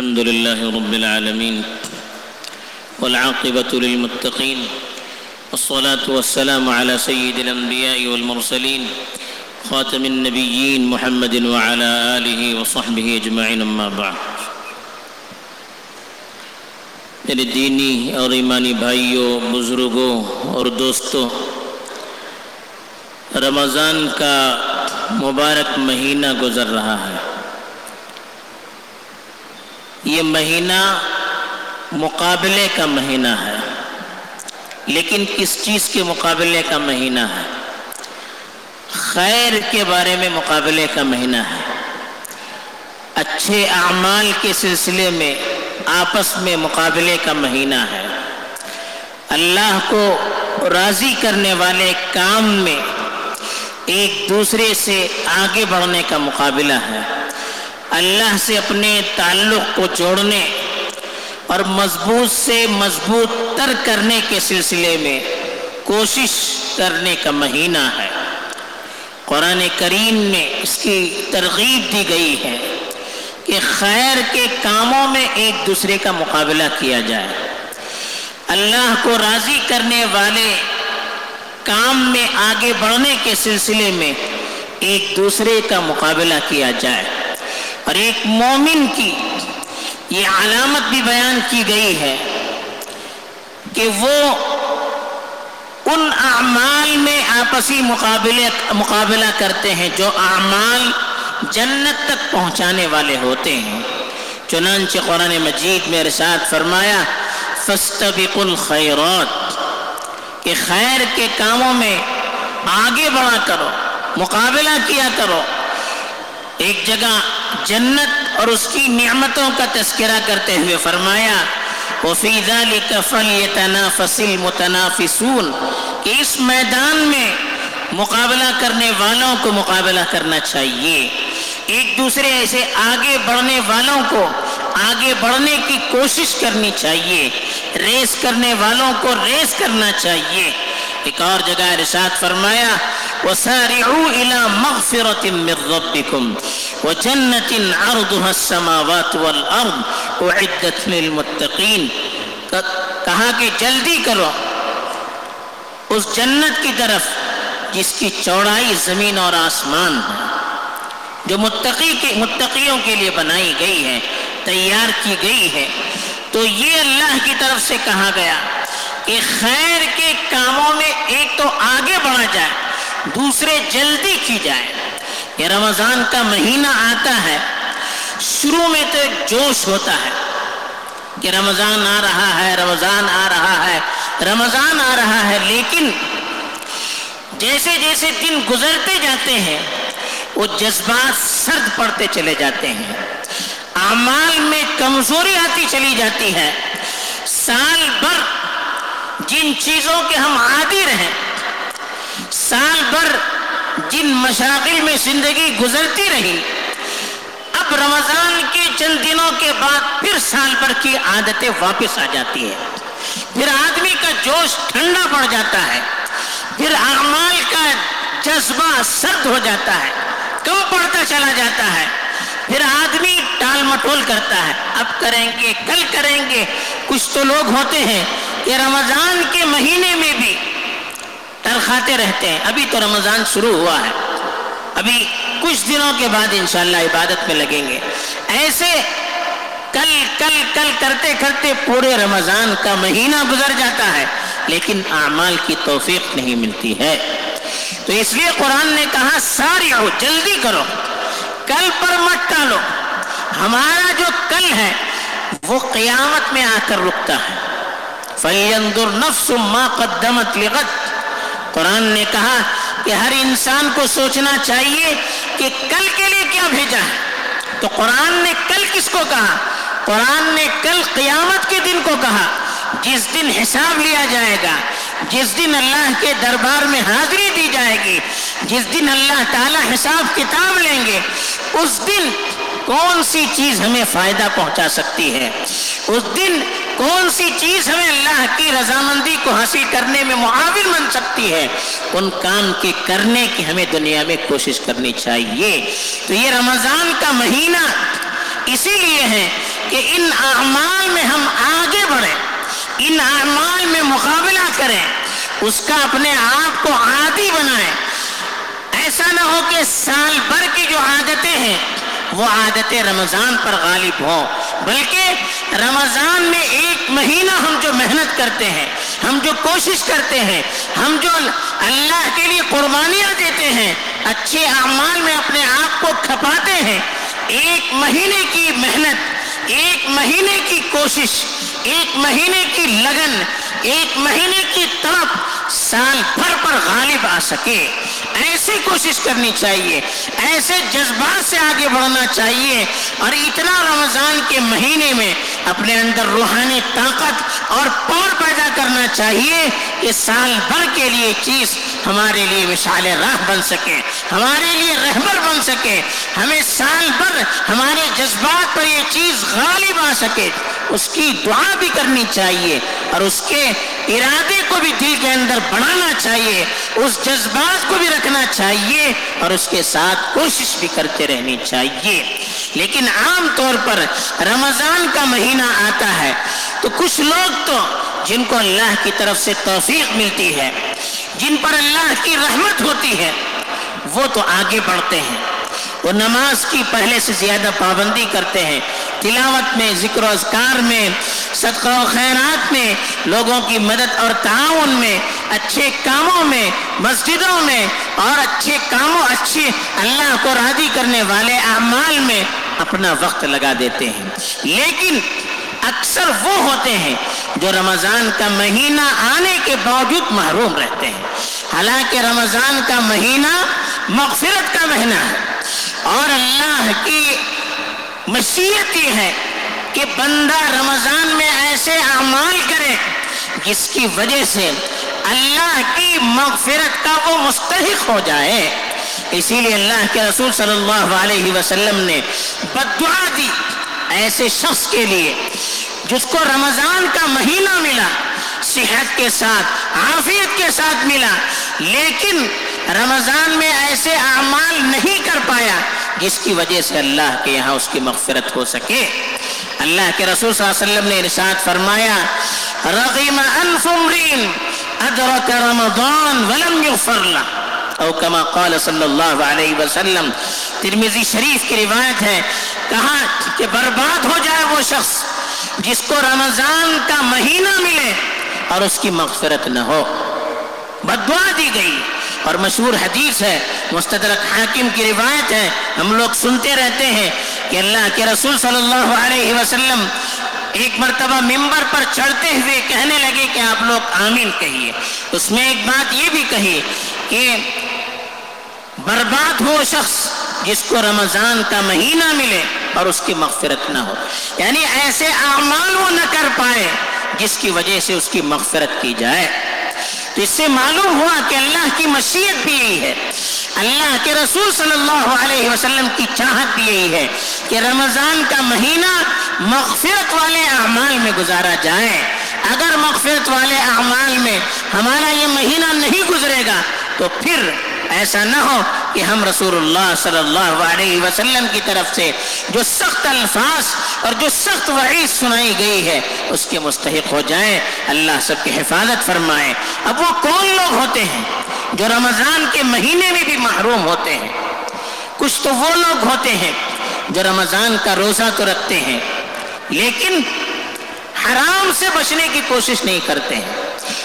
الحمد لله رب العالمين والعاقبة للمتقين والصلاة والسلام على سيد الأنبياء والمرسلين خاتم النبيين محمد وعلى آله وصحبه أجمعين أما بعد. میرے دینی اور ایمانی بھائیوں بزرگوں اور دوستوں رمضان کا مبارک مہینہ گزر رہا ہے۔ یہ مہینہ مقابلے کا مہینہ ہے، لیکن کس چیز کے مقابلے کا مہینہ ہے؟ خیر کے بارے میں مقابلے کا مہینہ ہے۔ اچھے اعمال کے سلسلے میں، آپس میں مقابلے کا مہینہ ہے۔ اللہ کو راضی کرنے والے کام میں ایک دوسرے سے آگے بڑھنے کا مقابلہ ہے۔ اللہ سے اپنے تعلق کو جوڑنے اور مضبوط سے مضبوط تر کرنے کے سلسلے میں کوشش کرنے کا مہینہ ہے۔ قرآن کریم میں اس کی ترغیب دی گئی ہے کہ خیر کے کاموں میں ایک دوسرے کا مقابلہ کیا جائے۔ اللہ کو راضی کرنے والے کام میں آگے بڑھنے کے سلسلے میں ایک دوسرے کا مقابلہ کیا جائے۔ اور ایک مومن کی یہ علامت بھی بیان کی گئی ہے کہ وہ ان اعمال میں آپسی مقابلے مقابلہ کرتے ہیں جو اعمال جنت تک پہنچانے والے ہوتے ہیں۔ چنانچہ قرآن مجید میں رشاد فرمایا فَاسْتَبِقُ الْخَيْرَاتِ کہ خیر کے کاموں میں آگے بڑھا کرو، مقابلہ کیا کرو۔ ایک جگہ جنت اور اس کی نعمتوں کا تذکرہ کرتے ہوئے فرمایا، وَفِي ذَلِكَ فَلْيَتَنَافَسِ الْمُتَنَافِسُونَ، کہ اس میدان میں مقابلہ کرنے والوں کو مقابلہ کرنا چاہیے۔ ایک دوسرے ایسے آگے بڑھنے والوں کو آگے بڑھنے کی کوشش کرنی چاہیے، ریس کرنے والوں کو ریس کرنا چاہیے۔ ایک اور جگہ رشاد فرمایا وَسَارِعُوا إِلَى مَغْفِرَةٍ مِّن رَبِّكُمْ وَجَنَّةٍ عَرْضُهَا السَّمَاوَاتُ وَالْأَرْضُ أُعِدَّتْ لِلْمُتَّقِينَ کہا کہ جلدی کرو۔ اس جنت کی طرف جس کی چوڑائی زمین اور آسمان ہے، جو متقی کے متقیوں کے لیے بنائی گئی ہے، تیار کی گئی ہے۔ تو یہ اللہ کی طرف سے کہا گیا کہ خیر کے کاموں میں ایک تو آگے بڑھا جائے۔ دوسرے جلدی کی جائے۔ یہ رمضان کا مہینہ آتا ہے، شروع میں تو ایک جوش ہوتا ہے کہ رمضان آ رہا ہے، رمضان آ رہا ہے، رمضان آ رہا ہے، لیکن جیسے جیسے دن گزرتے جاتے ہیں، وہ جذبات سرد پڑتے چلے جاتے ہیں۔ اعمال میں کمزوری آتی چلی جاتی ہے۔ سال بھر جن چیزوں کے ہم عادی رہیں سال بھر جن مشاغل میں زندگی گزرتی رہی، اب رمضان کے چند دنوں کے بعد پھر سال بھر کی عادتیں واپس آ جاتی ہے پھر آدمی کا جوش ٹھنڈا پڑ جاتا ہے۔ پھر اعمال کا جذبہ سرد ہو جاتا ہے، کم پڑتا چلا جاتا ہے۔ پھر آدمی ٹال مٹول کرتا ہے۔ اب کریں گے، کل کریں گے۔ کچھ تو لوگ ہوتے ہیں کہ رمضان کے مہینے میں بھی ترخاتے رہتے ہیں۔ ابھی تو رمضان شروع ہوا ہے۔ ابھی کچھ دنوں کے بعد انشاءاللہ عبادت میں لگیں گے۔ ایسے کل کل کل کرتے کرتے پورے رمضان کا مہینہ گزر جاتا ہے، لیکن اعمال کی توفیق نہیں ملتی ہے۔ تو اس لیے قرآن نے کہا، ساری ہو، جلدی کرو۔ کل پر مت ٹالو۔ ہمارا جو کل ہے، وہ قیامت میں آ کر رکتا ہے۔ فَلْيَنْظُرْ نَفْسٌ مَا قَدَّمَتْ لِغَدْ۔ قرآن نے کہا کہ ہر انسان کو سوچنا چاہیے کہ کل کے لیے کیا بھیجا ہے۔ تو قرآن نے کل کس کو کہا؟ قرآن نے کل قیامت کے دن کو کہا۔ جس دن حساب لیا جائے گا، جس دن اللہ کے دربار میں حاضری دی جائے گی، جس دن اللہ تعالی حساب کتاب لیں گے، اس دن کون سی چیز ہمیں فائدہ پہنچا سکتی ہے؟ اس دن کون سی چیز ہمیں اللہ کی رضامندی کو حاصل کرنے میں معاون بن سکتی ہے؟ ان کام کے کرنے کی ہمیں دنیا میں کوشش کرنی چاہیے؟ تو یہ رمضان کا مہینہ اسی لیے ہے کہ ان اعمال میں ہم آگے بڑھیں، ان اعمال میں مقابلہ کریں، اس کا اپنے آپ کو عادی بنائیں۔ ایسا نہ ہو کہ سال بھر کی جو عادتیں ہیں، وہ عادتیں رمضان پر غالب ہوں۔ بلکہ رمضان میں ایک مہینہ ہم جو محنت کرتے ہیں، ہم جو کوشش کرتے ہیں، ہم جو اللہ کے لیے قربانیاں دیتے ہیں، اچھے اعمال میں اپنے آپ کو کھپاتے ہیں، ایک مہینے کی محنت، ایک مہینے کی کوشش، ایک مہینے کی لگن، ایک مہینے کی طرف سال بھر پر غالب آ سکے۔ ایسی کوشش کرنی چاہیے۔ ایسے جذبات سے آگے بڑھنا چاہیے۔ اور اتنا رمضان کے مہینے میں اپنے اندر روحانی طاقت اور پور پیدا کرنا چاہیے کہ سال بھر کے لیے چیز ہمارے لیے مشال راہ بن سکے، ہمارے لیے رہبر بن سکے، ہمیں سال بھر ہمارے جذبات پر یہ چیز غالب آ سکے۔ اس کی دعا بھی کرنی چاہیے اور اس کے ارادے کو بھی دل کے اندر بڑھانا چاہیے، اس جذبات کو بھی رکھنا چاہیے اور اس کے ساتھ کوشش بھی کرتے رہنی چاہیے۔ لیکن عام طور پر رمضان کا مہینہ آتا ہے تو کچھ لوگ تو جن کو اللہ کی طرف سے توفیق ملتی ہے، جن پر اللہ کی رحمت ہوتی ہے، وہ تو آگے بڑھتے ہیں۔ وہ نماز کی پہلے سے زیادہ پابندی کرتے ہیں۔ تلاوت میں، ذکر و اذکار میں، صدقہ و خیرات میں، لوگوں کی مدد اور تعاون میں، اچھے کاموں میں، مسجدوں میں اور اچھے کاموں، اچھے اللہ کو راضی کرنے والے اعمال میں۔ اپنا وقت لگا دیتے ہیں۔ لیکن اکثر وہ ہوتے ہیں جو رمضان کا مہینہ آنے کے باوجود محروم رہتے ہیں۔ حالانکہ رمضان کا مہینہ مغفرت کا مہینہ ہے۔ اور اللہ کی مشیت یہ ہے کہ بندہ رمضان میں ایسے اعمال کرے جس کی وجہ سے اللہ کی مغفرت کا وہ مستحق ہو جائے۔ اسی لیے اللہ کے رسول صلی اللہ علیہ وسلم نے بدعا دی ایسے شخص کے لیے جس کو رمضان کا مہینہ ملا، صحت کے ساتھ، عافیت کے ساتھ ملا، لیکن رمضان میں ایسے اعمال نہیں کر پایا جس کی وجہ سے اللہ کے یہاں اس کی مغفرت ہو سکے۔ اللہ کے رسول صلی اللہ علیہ وسلم نے ارشاد فرمایا، رغم انف امرین، ادرک رمضان ولم یغفر له او کما قال صلی اللہ علیہ وسلم ترمیزی شریف کی روایت ہے، کہا کہ برباد ہو جائے وہ شخص جس کو رمضان کا مہینہ ملے اور اس کی مغفرت نہ ہو۔ بدعا دی گئی۔ اور مشہور حدیث ہے، مستدرک حاکم کی روایت ہے۔ ہم لوگ سنتے رہتے ہیں کہ اللہ کے رسول صلی اللہ علیہ وسلم ایک مرتبہ ممبر پر چڑھتے ہوئے کہنے لگے کہ آپ لوگ آمین کہیے۔ اس میں ایک بات یہ بھی کہی کہ برباد ہو شخص جس کو رمضان کا مہینہ ملے اور اس کی مغفرت نہ ہو۔ یعنی ایسے اعمال وہ نہ کر پائے جس کی وجہ سے اس کی مغفرت کی جائے۔ تو اس سے معلوم ہوا کہ اللہ کی مشیت بھی یہی ہے۔ اللہ کے رسول صلی اللہ علیہ وسلم کی چاہت بھی یہی ہے کہ رمضان کا مہینہ مغفرت والے اعمال میں گزارا جائے۔ اگر مغفرت والے اعمال میں ہمارا یہ مہینہ نہیں گزرے گا تو پھر ایسا نہ ہو کہ ہم رسول اللہ صلی اللہ علیہ وسلم کی طرف سے جو سخت الفاظ اور جو سخت وعید سنائی گئی ہے، اس کے مستحق ہو جائیں۔ اللہ سب کی حفاظت فرمائے۔ اب وہ کون لوگ ہوتے ہیں جو رمضان کے مہینے میں بھی محروم ہوتے ہیں؟ کچھ تو وہ لوگ ہوتے ہیں جو رمضان کا روزہ تو رکھتے ہیں، لیکن حرام سے بچنے کی کوشش نہیں کرتے ہیں۔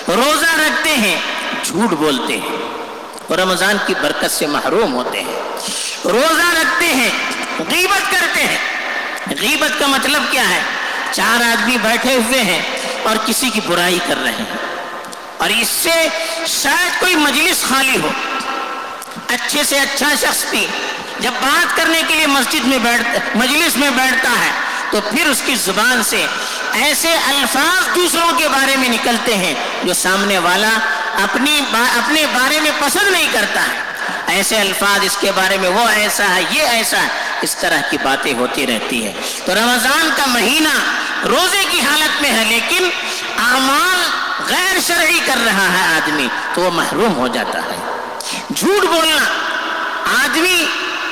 روزہ رکھتے ہیں، جھوٹ بولتے ہیں۔ رمضان کی برکت سے محروم ہوتے ہیں۔ روزہ رکھتے ہیں، غیبت کرتے ہیں۔ غیبت کا مطلب کیا ہے؟ چار آدمی بیٹھے ہوئے ہیں اور کسی کی برائی کر رہے ہیں۔ اور اس سے شاید کوئی مجلس خالی ہو۔ اچھے سے اچھا شخص بھی جب بات کرنے کے لیے مسجد میں بیٹھتا مجلس میں بیٹھتا ہے، تو پھر اس کی زبان سے ایسے الفاظ دوسروں کے بارے میں نکلتے ہیں جو سامنے والا اپنی با اپنے بارے میں پسند نہیں کرتا ہے ایسے الفاظ اس کے بارے میں وہ ایسا ہے، یہ ایسا ہے، اس طرح کی باتیں ہوتی رہتی ہے تو رمضان کا مہینہ روزے کی حالت میں ہے، لیکن اعمال غیر شرعی کر رہا ہے آدمی، تو وہ محروم ہو جاتا ہے۔ جھوٹ بولنا آدمی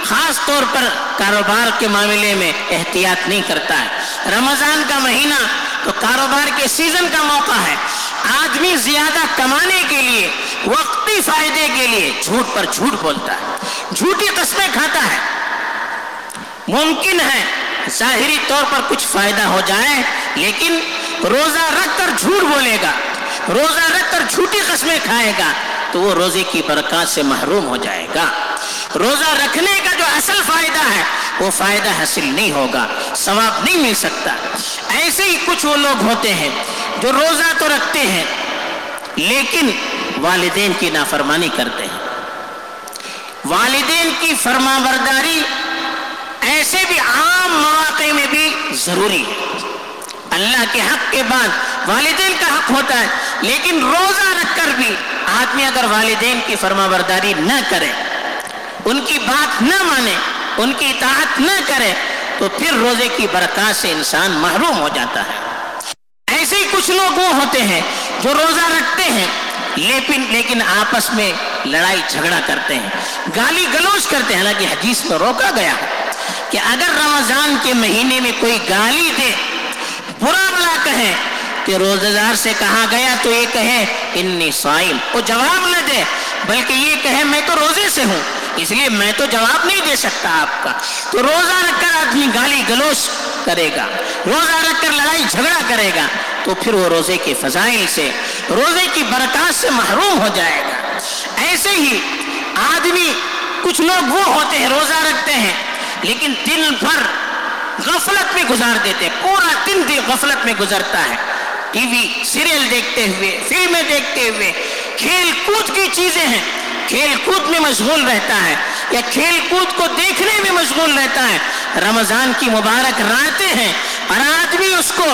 خاص طور پر کاروبار کے معاملے میں احتیاط نہیں کرتا ہے۔ رمضان کا مہینہ تو کاروبار کے سیزن کا موقع ہے۔ آدمی زیادہ کمانے کے لیے، وقتی فائدے کے لیے جھوٹ پر جھوٹ بولتا ہے، جھوٹی قسمیں کھاتا ہے۔ ممکن ہے ظاہری طور پر کچھ فائدہ ہو جائے، لیکن روزہ رکھ کر جھوٹ بولے گا، روزہ رکھ کر جھوٹی قسمیں کھائے گا، تو وہ روزے کی برکات سے محروم ہو جائے گا۔ روزہ رکھنے کا جو اصل فائدہ ہے، وہ فائدہ حاصل نہیں ہوگا، ثواب نہیں مل سکتا۔ ایسے ہی کچھ وہ لوگ ہوتے ہیں جو روزہ تو رکھتے ہیں، لیکن والدین کی نافرمانی کرتے ہیں۔ والدین کی فرما برداری ایسے بھی عام مواقع میں بھی ضروری ہے۔ اللہ کے حق کے بعد والدین کا حق ہوتا ہے، لیکن روزہ رکھ کر بھی آدمی اگر والدین کی فرما برداری نہ کرے، ان کی بات نہ مانے، ان کی اطاعت نہ کرے، تو پھر روزے کی برکات سے انسان محروم ہو جاتا ہے۔ ایسے ہی کچھ لوگ وہ ہوتے ہیں جو روزہ رکھتے ہیں لیکن لیکن آپس میں لڑائی جھگڑا کرتے ہیں، گالی گلوچ کرتے ہیں۔ حالانکہ حدیث میں روکا گیا کہ اگر رمضان کے مہینے میں کوئی گالی دے، برا بلا کہے کہ روزہ دار سے کہا گیا تو یہ کہے، انی صائم وہ جواب نہ دے، بلکہ یہ کہے، میں تو روزے سے ہوں، اس لیے میں تو جواب نہیں دے سکتا آپ کا۔ تو روزہ رکھ کر آدمی گالی گلوچ کرے گا، روزہ رکھ کر لڑائی جھگڑا کرے گا، تو پھر وہ روزے کے فضائل سے، روزے کی برکات سے محروم ہو جائے گا۔ ایسے ہی آدمی کچھ لوگ وہ ہوتے ہیں، روزہ رکھتے ہیں، لیکن دن بھر غفلت میں گزار دیتے پورا دن دن غفلت میں گزرتا ہے۔ ٹی وی، سیریل دیکھتے ہوئے، فلمیں دیکھتے ہوئے، کھیل کود کی چیزیں ہیں۔ کھیل کود میں مشغول رہتا ہے۔ یا کھیل کود کو دیکھنے میں مشغول رہتا ہے۔ رمضان کی مبارک راتیں ہیں اور آدمی اس کو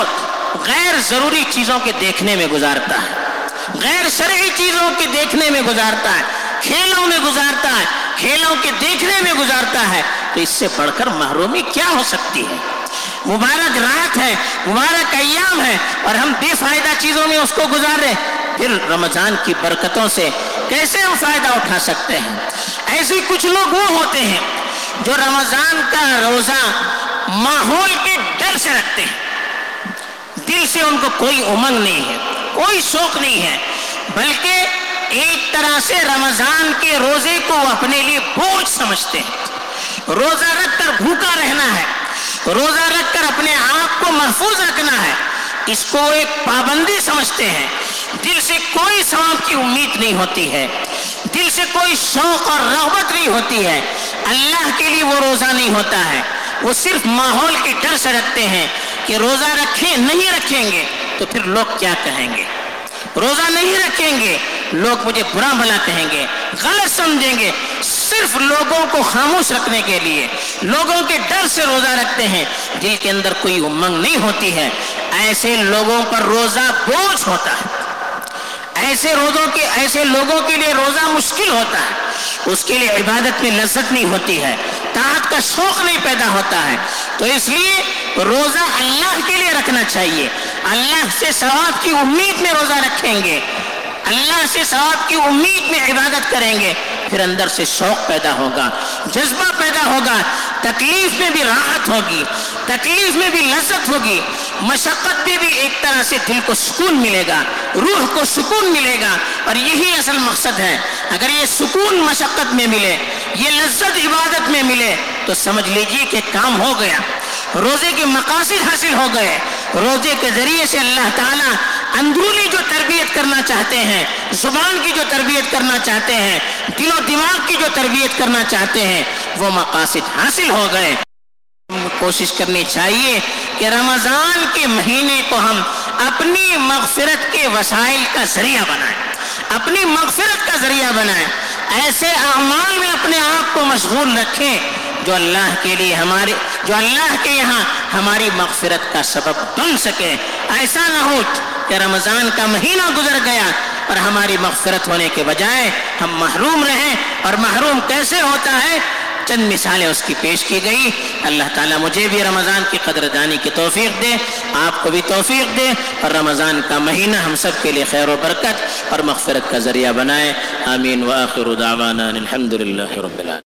غیر ضروری چیزوں کے دیکھنے میں گزارتا ہے۔ غیر شرعی چیزوں کے دیکھنے میں گزارتا ہے۔ کھیلوں میں گزارتا ہے۔ کھیلوں کے دیکھنے میں گزارتا ہے۔ تو اس سے پڑھ کر محرومی کیا ہو سکتی ہے؟ مبارک رات ہے، مبارک ایام ہے اور ہم بے فائدہ چیزوں میں اس کو گزار رہے پھر رمضان کی برکتوں سے کیسے ہم فائدہ اٹھا سکتے ہیں؟ ایسے کچھ لوگ وہ ہوتے ہیں جو رمضان کا روزہ ماحول کے ڈر سے رکھتے ہیں۔ دل سے ان کو کوئی امنگ نہیں ہے، کوئی شوق نہیں ہے، بلکہ ایک طرح سے رمضان کے روزے کو اپنے لیے بوجھ سمجھتے ہیں۔ روزہ رکھ کر بھوکا رہنا ہے، روزہ رکھ کر اپنے آپ کو محفوظ رکھنا ہے، اس کو ایک پابندی سمجھتے ہیں۔ دل سے کوئی ثواب کی امید نہیں ہوتی ہے۔ دل سے کوئی شوق اور رغبت نہیں ہوتی ہے۔ اللہ کے لیے وہ روزہ نہیں ہوتا ہے۔ وہ صرف ماحول کے ڈر سے رکھتے ہیں کہ روزہ رکھیں، نہیں رکھیں گے تو پھر لوگ کیا کہیں گے؟ روزہ نہیں رکھیں گے، لوگ مجھے برا بھلا کہیں گے، غلط سمجھیں گے۔ صرف لوگوں کو خاموش رکھنے کے لیے، لوگوں کے ڈر سے روزہ رکھتے ہیں۔ دل کے اندر کوئی امنگ نہیں ہوتی ہے۔ ایسے لوگوں پر روزہ بوجھ ہوتا ہے۔ ایسے روزوں کے ایسے لوگوں کے لیے روزہ مشکل ہوتا ہے۔ اس کے لیے عبادت میں لذت نہیں ہوتی ہے۔ طاعت کا شوق نہیں پیدا ہوتا ہے۔ تو اس لیے روزہ اللہ کے لیے رکھنا چاہیے۔ اللہ سے ثواب کی امید میں روزہ رکھیں گے۔ اللہ سے ثواب کی امید میں عبادت کریں گے۔ پھر اندر سے شوق پیدا ہوگا۔ جذبہ پیدا ہوگا۔ تکلیف میں بھی راحت ہوگی، تکلیف میں بھی لذت ہوگی، مشقت میں بھی ایک طرح سے دل کو سکون ملے گا، روح کو سکون ملے گا۔ اور یہی اصل مقصد ہے۔ اگر یہ سکون مشقت میں ملے، یہ لذت عبادت میں ملے، تو سمجھ لیجیے کہ کام ہو گیا۔ روزے کے مقاصد حاصل ہو گئے۔ روزے کے ذریعے سے اللہ تعالیٰ اندرونی جو تربیت کرنا چاہتے ہیں، زبان کی جو تربیت کرنا چاہتے ہیں، دل و دماغ کی جو تربیت کرنا چاہتے ہیں، وہ مقاصد حاصل ہو گئے۔ کوشش کرنی چاہیے کہ رمضان کے مہینے کو ہم اپنی مغفرت کے وسائل کا ذریعہ بنائیں۔ اپنی مغفرت کا ذریعہ بنائیں۔ ایسے اعمال میں اپنے آپ کو مشغول رکھیں۔ جو اللہ کے لیے ہمارے جو اللہ کے یہاں ہماری مغفرت کا سبب بن سکے۔ ایسا نہ ہو کہ رمضان کا مہینہ گزر گیا اور ہماری مغفرت ہونے کے بجائے ہم محروم رہیں۔ اور محروم کیسے ہوتا ہے؟ چند مثالیں اس کی پیش کی گئی۔ اللہ تعالیٰ مجھے بھی رمضان کی قدر دانی کی توفیق دے، آپ کو بھی توفیق دے۔ اور رمضان کا مہینہ ہم سب کے لیے خیر و برکت اور مغفرت کا ذریعہ بنائے۔ آمین۔ واخر دعوانا الحمد رب العالمین۔